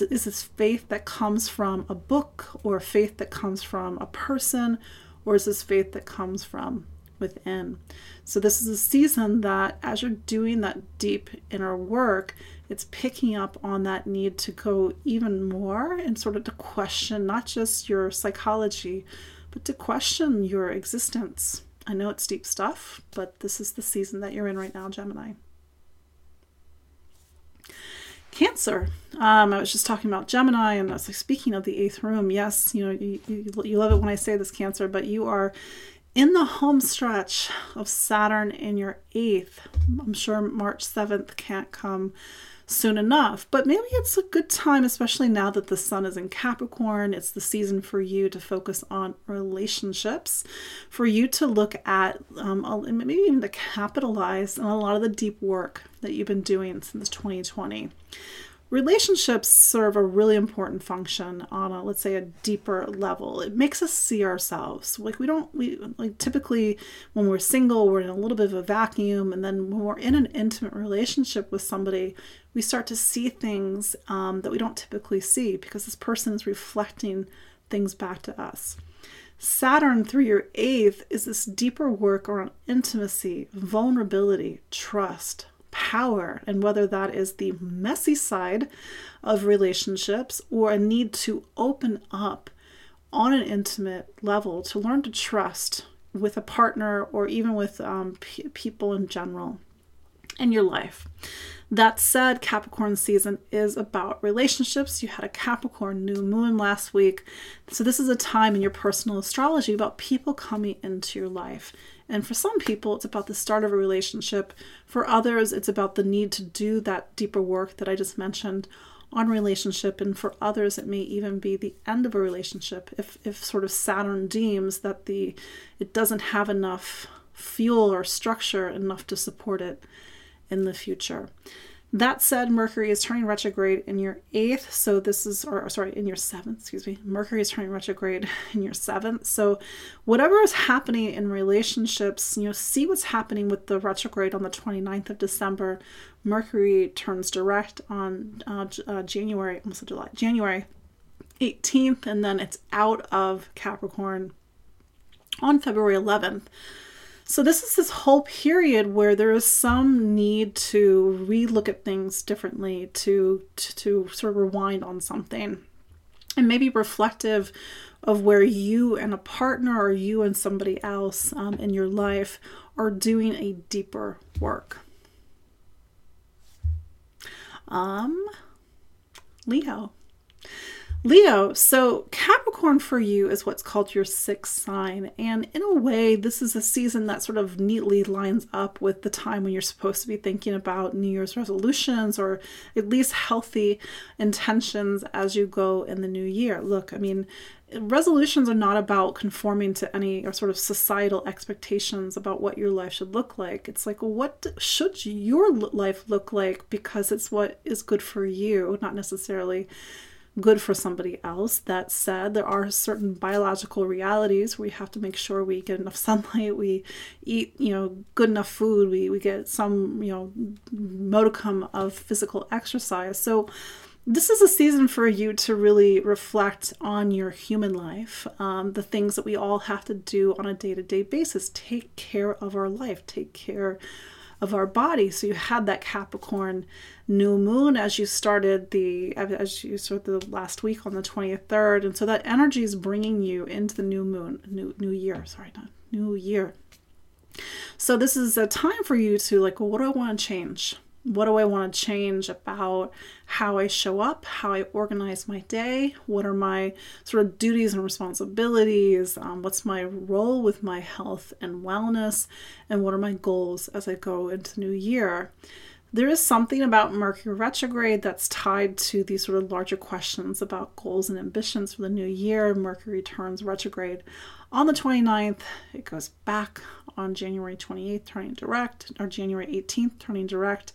Speaker 1: Is this faith that comes from a book or faith that comes from a person, or is this faith that comes from within? So this is a season that as you're doing that deep inner work it's picking up on that need to go even more and sort of to question not just your psychology, but to question your existence. I know it's deep stuff, but this is the season that you're in right now, Gemini. Cancer. Um, I was just talking about Gemini, and I was like, speaking of the eighth room, yes, you know, you, you, you love it when I say this, Cancer, but you are in the home stretch of Saturn in your eighth. I'm sure March 7th can't come soon enough. But maybe it's a good time, especially now that the sun is in Capricorn. It's the season for you to focus on relationships, for you to look at, um, maybe even to capitalize on a lot of the deep work that you've been doing since 2020. Relationships serve a really important function on a let's say a deeper level. It makes us see ourselves. Like we don't we like typically when we're single we're in a little bit of a vacuum and then when we're in an intimate relationship with somebody we start to see things um, that we don't typically see because this person is reflecting things back to us. Saturn through your eighth is this deeper work around intimacy vulnerability trust power, and whether that is the messy side of relationships or a need to open up on an intimate level to learn to trust with a partner or even with um, p- people in general in your life. That said, Capricorn season is about relationships. You had a Capricorn new moon last week. So, this is a time in your personal astrology about people coming into your life. And for some people, it's about the start of a relationship. For others, it's about the need to do that deeper work that I just mentioned on relationship. And for others, it may even be the end of a relationship if, if sort of Saturn deems that the it doesn't have enough fuel or structure enough to support it in the future. That said, Mercury is turning retrograde in your eighth. So this is, or sorry, in your seventh, excuse me. Mercury is turning retrograde in your seventh. So whatever is happening in relationships, you know, see what's happening with the retrograde on the 29th of December. Mercury turns direct on uh, uh, January, almost July, January 18th, and then it's out of Capricorn on February 11th. So, this is this whole period where there is some need to relook at things differently, to, to, to sort of rewind on something, and maybe reflective of where you and a partner or you and somebody else um, in your life are doing a deeper work. Um, Leo. Leo, so Capricorn for you is what's called your sixth sign. And in a way, this is a season that sort of neatly lines up with the time when you're supposed to be thinking about New Year's resolutions or at least healthy intentions as you go in the new year. Look, I mean, resolutions are not about conforming to any or sort of societal expectations about what your life should look like. It's like, what should your life look like because it's what is good for you, not necessarily good for somebody else. That said, there are certain biological realities where we have to make sure we get enough sunlight, we eat, you know, good enough food, we, we get some, you know, modicum of physical exercise. So this is a season for you to really reflect on your human life, um, the things that we all have to do on a day to day basis. Take care of our life, take care of our body. So you had that Capricorn new moon as you started the as you started the last week on the 23rd, and so that energy is bringing you into the new moon, new new year. Sorry, not new year. So this is a time for you to like, well, what do I want to change? What do I want to change about how I show up, how I organize my day? What are my sort of duties and responsibilities? Um, what's my role with my health and wellness? And what are my goals as I go into the new year? There is something about Mercury retrograde that's tied to these sort of larger questions about goals and ambitions for the new year. Mercury turns retrograde on the 29th. It goes back on January 28th, turning direct, or January 18th, turning direct,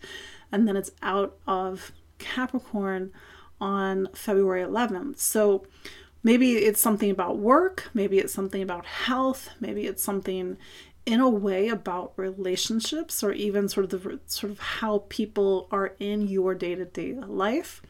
Speaker 1: and then it's out of Capricorn on February 11th. So maybe it's something about work, maybe it's something about health, maybe it's something in a way about relationships or even sort of the sort of how people are in your day-to-day life.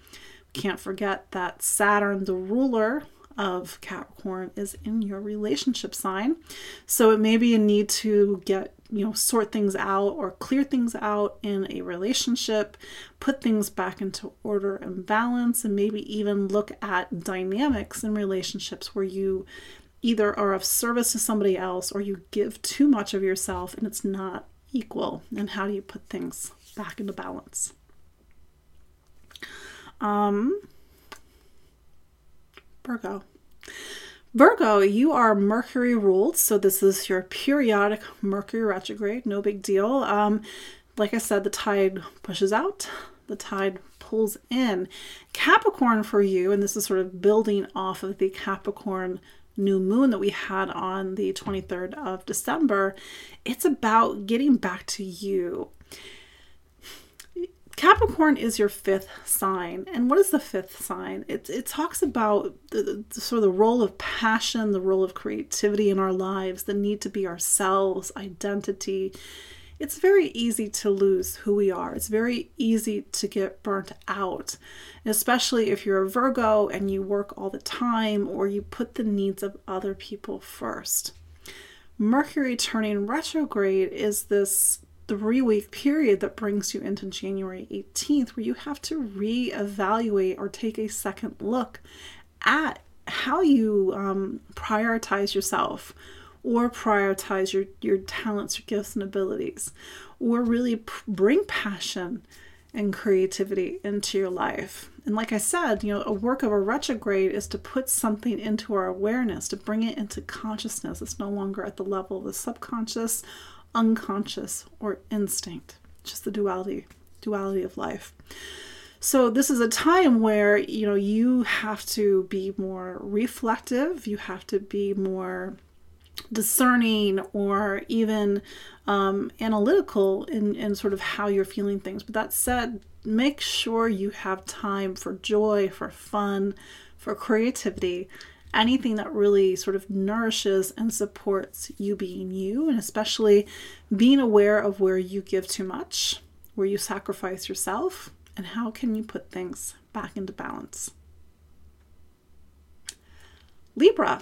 Speaker 1: Can't forget that Saturn, the ruler of Capricorn, is in your relationship sign. So it may be a need to get, you know, sort things out or clear things out in a relationship, put things back into order and balance, and maybe even look at dynamics in relationships where you either are of service to somebody else or you give too much of yourself and it's not equal. And how do you put things back into balance? Um, Virgo. Virgo, you are Mercury ruled, so this is your periodic Mercury retrograde, no big deal. Um, like I said, the tide pushes out, the tide pulls in. Capricorn for you, and this is sort of building off of the Capricorn new moon that we had on the 23rd of December, it's about getting back to you. Capricorn is your fifth sign. And what is the fifth sign? It, it talks about the, the, sort of the role of passion, the role of creativity in our lives, the need to be ourselves, identity. It's very easy to lose who we are. It's very easy to get burnt out, especially if you're a Virgo and you work all the time or you put the needs of other people first. Mercury turning retrograde is this three week period that brings you into January 18th, where you have to reevaluate or take a second look at how you um, prioritize yourself or prioritize your, your talents, your gifts, and abilities, or really p- bring passion and creativity into your life. And like I said, you know, a work of a retrograde is to put something into our awareness, to bring it into consciousness. It's no longer at the level of the subconscious unconscious or instinct just the duality duality of life so this is a time where you know you have to be more reflective you have to be more discerning or even um, analytical in, in sort of how you're feeling things but that said make sure you have time for joy for fun for creativity anything that really sort of nourishes and supports you being you, and especially being aware of where you give too much, where you sacrifice yourself, and how can you put things back into balance. Libra.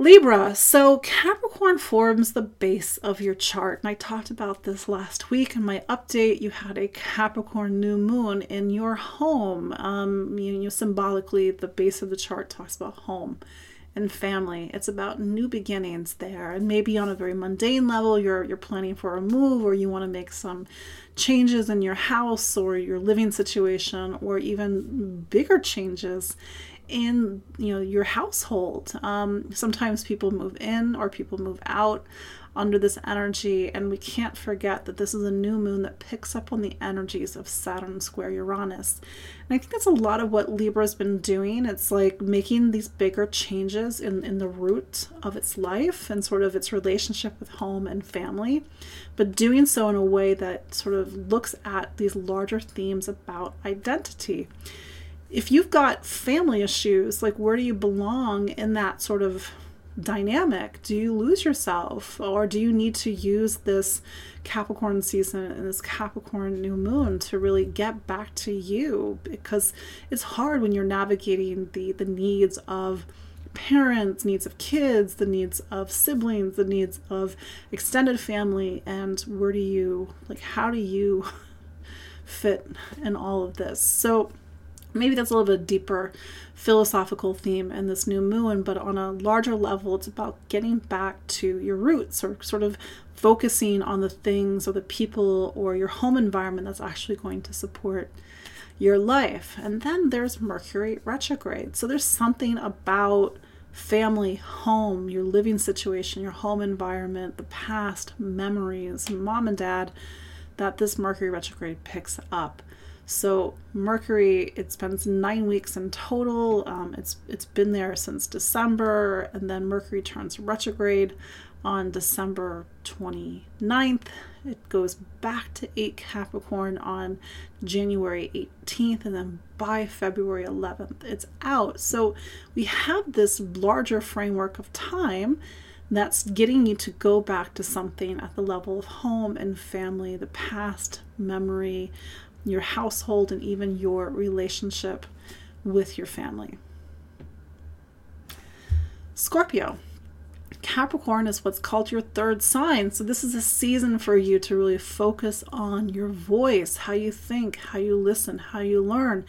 Speaker 1: Libra, so Capricorn forms the base of your chart. And I talked about this last week in my update. You had a Capricorn new moon in your home. Um, you know, symbolically, the base of the chart talks about home and family. It's about new beginnings there. And maybe on a very mundane level, you're you're planning for a move or you want to make some changes in your house or your living situation or even bigger changes in you know your household. Um, sometimes people move in or people move out under this energy and we can't forget that this is a new moon that picks up on the energies of saturn square uranus. And i think that's a lot of what libra's been doing. It's like making these bigger changes in, in the root of its life and sort of its relationship with home and family but doing so in a way that sort of looks at these larger themes about identity if you've got family issues, like where do you belong in that sort of dynamic? Do you lose yourself or do you need to use this Capricorn season and this Capricorn new moon to really get back to you? Because it's hard when you're navigating the, the needs of parents, needs of kids, the needs of siblings, the needs of extended family, and where do you, like, how do you fit in all of this? So, maybe that's a little bit deeper philosophical theme in this new moon, but on a larger level, it's about getting back to your roots or sort of focusing on the things or the people or your home environment that's actually going to support your life. And then there's Mercury retrograde. So there's something about family, home, your living situation, your home environment, the past, memories, mom and dad that this Mercury retrograde picks up. So Mercury, it spends nine weeks in total. Um, it's it's been there since December, and then Mercury turns retrograde on December 29th. It goes back to 8 Capricorn on January 18th, and then by February 11th, it's out. So we have this larger framework of time that's getting you to go back to something at the level of home and family, the past memory, your household, and even your relationship with your family. Scorpio. Capricorn is what's called your third sign. So, this is a season for you to really focus on your voice, how you think, how you listen, how you learn,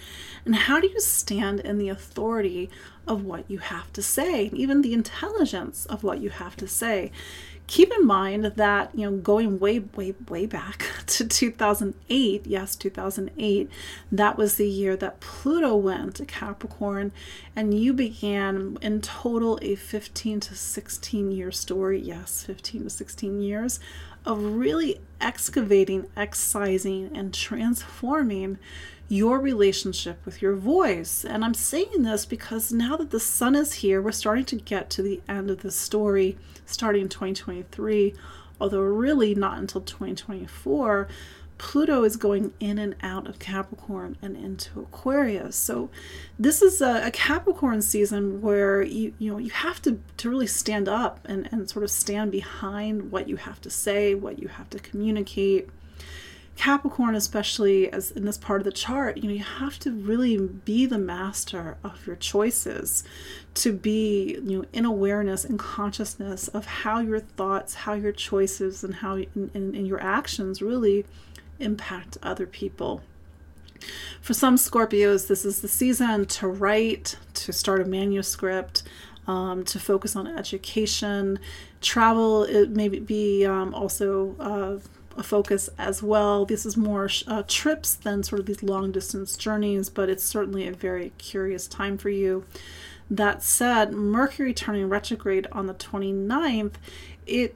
Speaker 1: and how do you stand in the authority of what you have to say, even the intelligence of what you have to say keep in mind that you know going way way way back to 2008 yes 2008 that was the year that pluto went to capricorn and you began in total a 15 to 16 year story. Yes 15 to 16 years of really excavating excising and transforming your relationship with your voice. And I'm saying this because now that the sun is here, we're starting to get to the end of the story starting in 2023, although really not until 2024. Pluto is going in and out of Capricorn and into Aquarius. So this is a, a, Capricorn season where you you know you have to to really stand up and, and sort of stand behind what you have to say, what you have to communicate. Capricorn, especially as in this part of the chart, you know, you have to really be the master of your choices, to be, you know, in awareness and consciousness of how your thoughts, how your choices, and how and your actions really impact other people. For some Scorpios, this is the season to write, to start a manuscript, um, to focus on education. Travel, it may be um, also uh, a focus as well. This is more uh, trips than sort of these long distance journeys, but it's certainly a very curious time for you. That said, Mercury turning retrograde on the 29th, it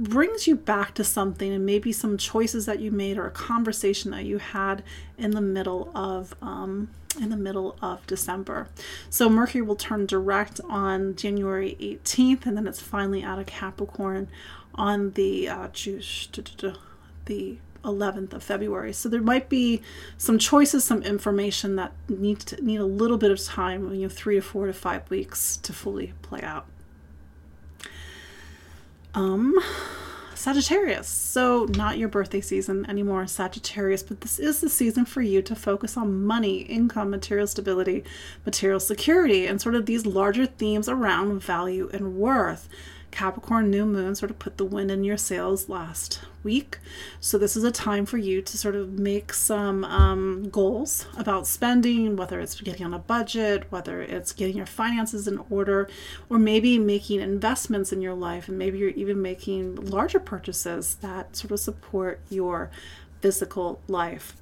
Speaker 1: brings you back to something and maybe some choices that you made or a conversation that you had in the middle of um, in the middle of December. So Mercury will turn direct on January 18th, and then it's finally out of Capricorn on the uh, the 11th of February. So there might be some choices, some information that need to need a little bit of time, you know, three to four to five weeks to fully play out. Um, Sagittarius. So, not your birthday season anymore, Sagittarius, but this is the season for you to focus on money, income, material stability, material security, and sort of these larger themes around value and worth. Capricorn new moon sort of put the wind in your sails last week. So, this is a time for you to sort of make some um, goals about spending, whether it's getting on a budget, whether it's getting your finances in order, or maybe making investments in your life. And maybe you're even making larger purchases that sort of support your physical life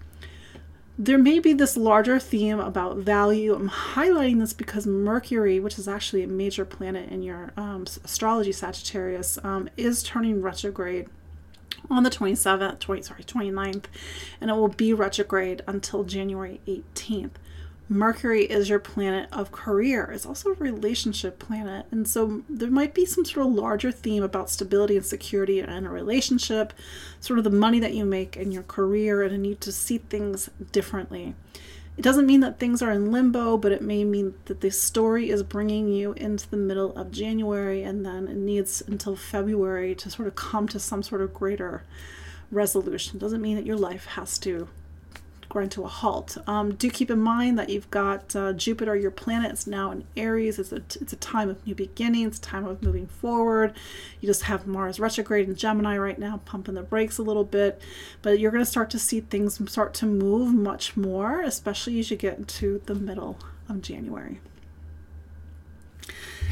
Speaker 1: there may be this larger theme about value. I'm highlighting this because Mercury, which is actually a major planet in your um, astrology Sagittarius, um, is turning retrograde on the 27th, 20, sorry, 29th, and it will be retrograde until January 18th. Mercury is your planet of career. It's also a relationship planet. And so there might be some sort of larger theme about stability and security in a relationship, sort of the money that you make in your career, and a need to see things differently. It doesn't mean that things are in limbo, but it may mean that the story is bringing you into the middle of January and then it needs until February to sort of come to some sort of greater resolution. It doesn't mean that your life has to grind to a halt. Um, do keep in mind that you've got uh, Jupiter, your planet, is now in Aries. It's a, it's a time of new beginnings, time of moving forward. You just have Mars retrograde in Gemini right now, pumping the brakes a little bit. But you're going to start to see things start to move much more, especially as you get into the middle of January.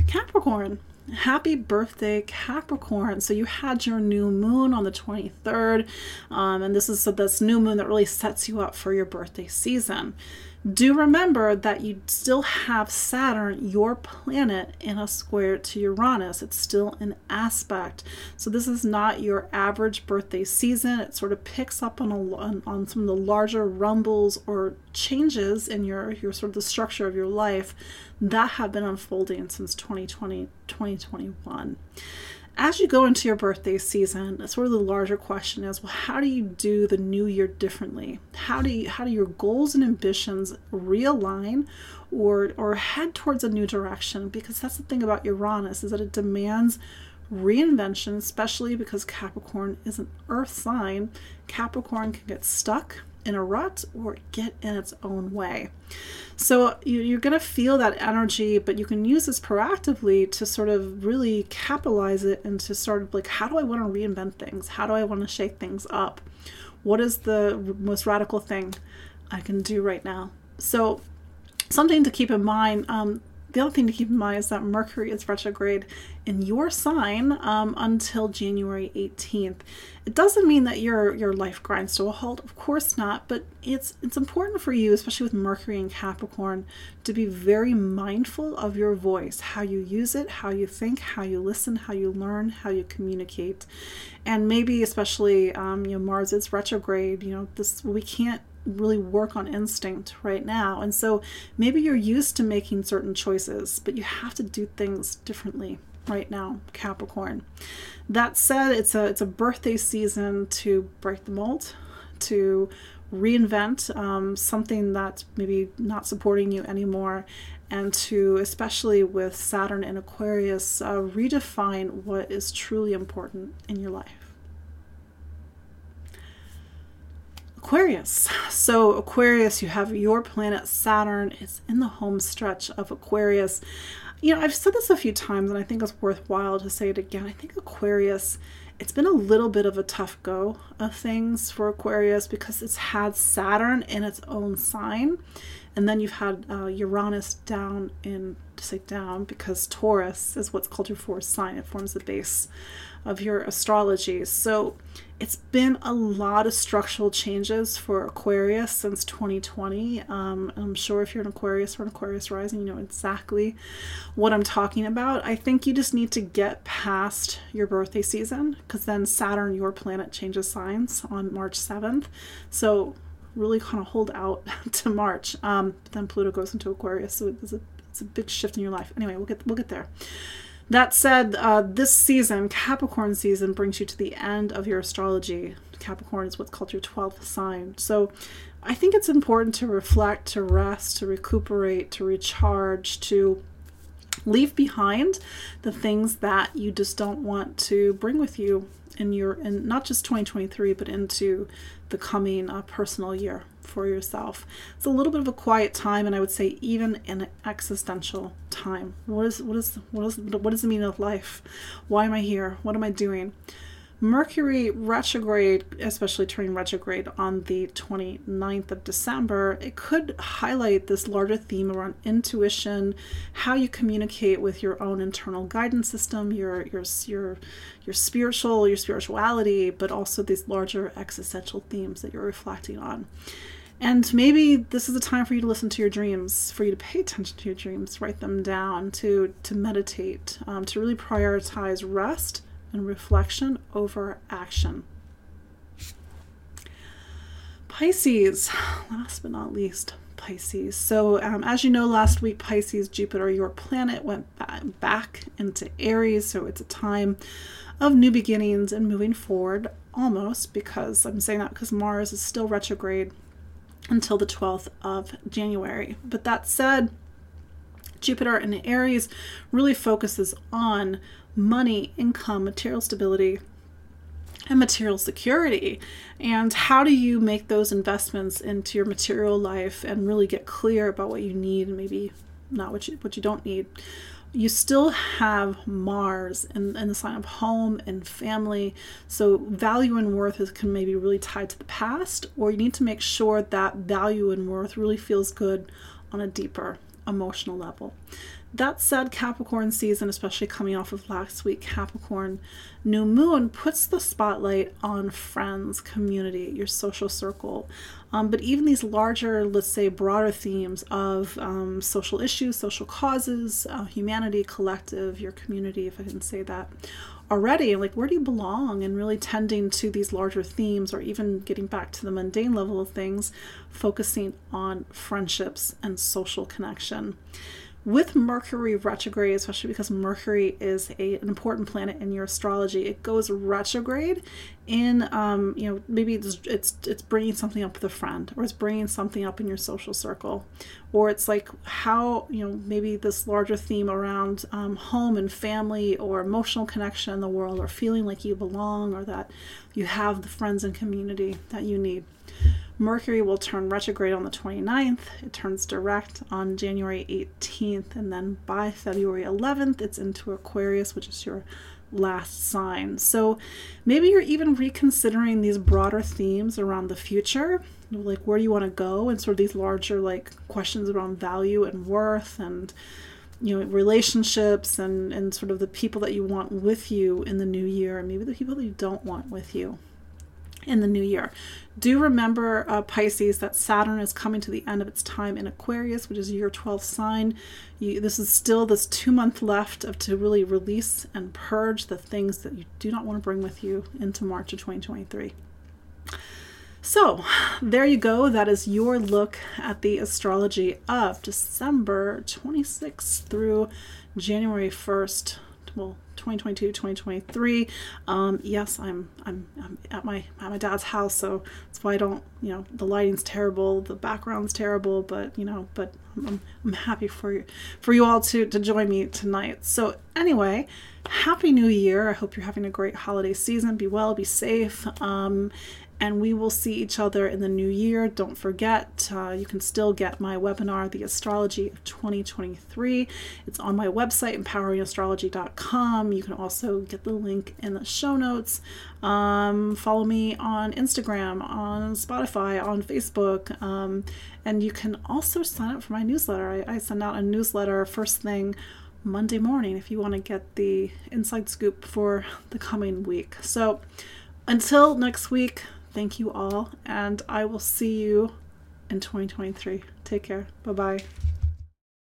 Speaker 1: Capricorn happy birthday capricorn. So you had your new moon on the 23rd um, and this is this new moon that really sets you up for your birthday season do remember that you still have Saturn, your planet, in a square to Uranus. It's still an aspect. So this is not your average birthday season. It sort of picks up on, a, on, on some of the larger rumbles or changes in your, your sort of the structure of your life that have been unfolding since 2020, 2021 as you go into your birthday season, sort of the larger question is, well, how do you do the new year differently? How do you, how do your goals and ambitions realign or or head towards a new direction? Because that's the thing about Uranus is that it demands reinvention, especially because Capricorn is an earth sign. Capricorn can get stuck in a rut or get in its own way. So you're going to feel that energy, but you can use this proactively to sort of really capitalize it and to sort of like, how do I want to reinvent things? How do I want to shake things up? What is the most radical thing I can do right now? So something to keep in mind. Um, the other thing to keep in mind is that Mercury is retrograde in your sign um, until January 18th. It doesn't mean that your your life grinds to a halt, of course not, but it's it's important for you, especially with Mercury and Capricorn, to be very mindful of your voice, how you use it, how you think, how you listen, how you learn, how you communicate, and maybe especially um, you know Mars is retrograde. You know this we can't really work on instinct right now. And so maybe you're used to making certain choices, but you have to do things differently right now, Capricorn. That said, it's a it's a birthday season to break the mold, to reinvent um, something that's maybe not supporting you anymore and to especially with saturn and aquarius uh, redefine what is truly important in your life. Aquarius. So aquarius you have your planet saturn. It's in the home stretch of aquarius you know i've said this a few times and i think it's worthwhile to say it again. I think aquarius it's been a little bit of a tough go of things for Aquarius because it's had Saturn in its own sign, and then you've had uh, Uranus down in to say down because Taurus is what's called your fourth sign. It forms the base of your astrology. So it's been a lot of structural changes for Aquarius since 2020. Um, I'm sure if you're an Aquarius or an Aquarius rising, you know exactly what I'm talking about. I think you just need to get past your birthday season because then Saturn, your planet, changes signs on March 7th. So really kind of hold out to March. Um, then Pluto goes into Aquarius, so it's a it's a big shift in your life. Anyway, we'll get we'll get there. That said, uh, this season, Capricorn season, brings you to the end of your astrology. Capricorn is what's called your 12th sign. So I think it's important to reflect, to rest, to recuperate, to recharge, to leave behind the things that you just don't want to bring with you in your in not just 2023 but into the coming uh, personal year for yourself. It's a little bit of a quiet time, and I would say even an existential time. What is what is what is what does the meaning of life? Why am I here? What am I doing? Mercury retrograde, especially turning retrograde on the 29th of December, it could highlight this larger theme around intuition, how you communicate with your own internal guidance system, your your your your spiritual, your spirituality, but also these larger existential themes that you're reflecting on. And maybe this is a time for you to listen to your dreams, for you to pay attention to your dreams, write them down, to to meditate, um, to really prioritize rest and reflection over action. Pisces, last but not least, Pisces. So, um, as you know, last week, Pisces, Jupiter, your planet, went back into Aries. So, it's a time of new beginnings and moving forward almost because I'm saying that because Mars is still retrograde until the 12th of January. But that said, Jupiter in Aries really focuses on money, income, material stability, and material security. And how do you make those investments into your material life and really get clear about what you need and maybe not what you what you don't need? You still have Mars in, in the sign of home and family. So value and worth is can maybe really tied to the past, or you need to make sure that value and worth really feels good on a deeper emotional level. That said, Capricorn season, especially coming off of last week, Capricorn new moon puts the spotlight on friends, community, your social circle. Um, but even these larger, let's say, broader themes of um, social issues, social causes, uh, humanity, collective, your community, if I can say that already, like where do you belong, and really tending to these larger themes, or even getting back to the mundane level of things, focusing on friendships and social connection with Mercury retrograde, especially because Mercury is a, an important planet in your astrology, it goes retrograde in, um, you know, maybe it's, it's it's bringing something up with a friend, or it's bringing something up in your social circle, or it's like how you know maybe this larger theme around um, home and family, or emotional connection in the world, or feeling like you belong, or that you have the friends and community that you need. Mercury will turn retrograde on the 29th. It turns direct on January 18th. And then by February 11th, it's into Aquarius, which is your last sign. So maybe you're even reconsidering these broader themes around the future. Like, where do you want to go? And sort of these larger, like, questions around value and worth and you know relationships and and sort of the people that you want with you in the new year and maybe the people that you don't want with you in the new year. Do remember, uh, Pisces, that Saturn is coming to the end of its time in Aquarius, which is your 12th sign. You, this is still this two month left of to really release and purge the things that you do not want to bring with you into March of 2023. So, there you go. That is your look at the astrology of December 26th through January 1st, well 2022 2023 um, yes I'm, I'm i'm at my at my dad's house so that's why i don't you know the lighting's terrible the background's terrible but you know but i'm, I'm happy for you for you all to to join me tonight. So anyway happy new year. I hope you're having a great holiday season. Be well be safe. Um, and we will see each other in the new year. Don't forget, uh, you can still get my webinar, The Astrology of 2023. It's on my website, empoweringastrology.com. You can also get the link in the show notes. Um, follow me on Instagram, on Spotify, on Facebook, um, and you can also sign up for my newsletter. I, I send out a newsletter first thing. Monday morning, if you want to get the inside scoop for the coming week. So, until next week, Thank you all, and I will see you in 2023. Take care. Bye bye.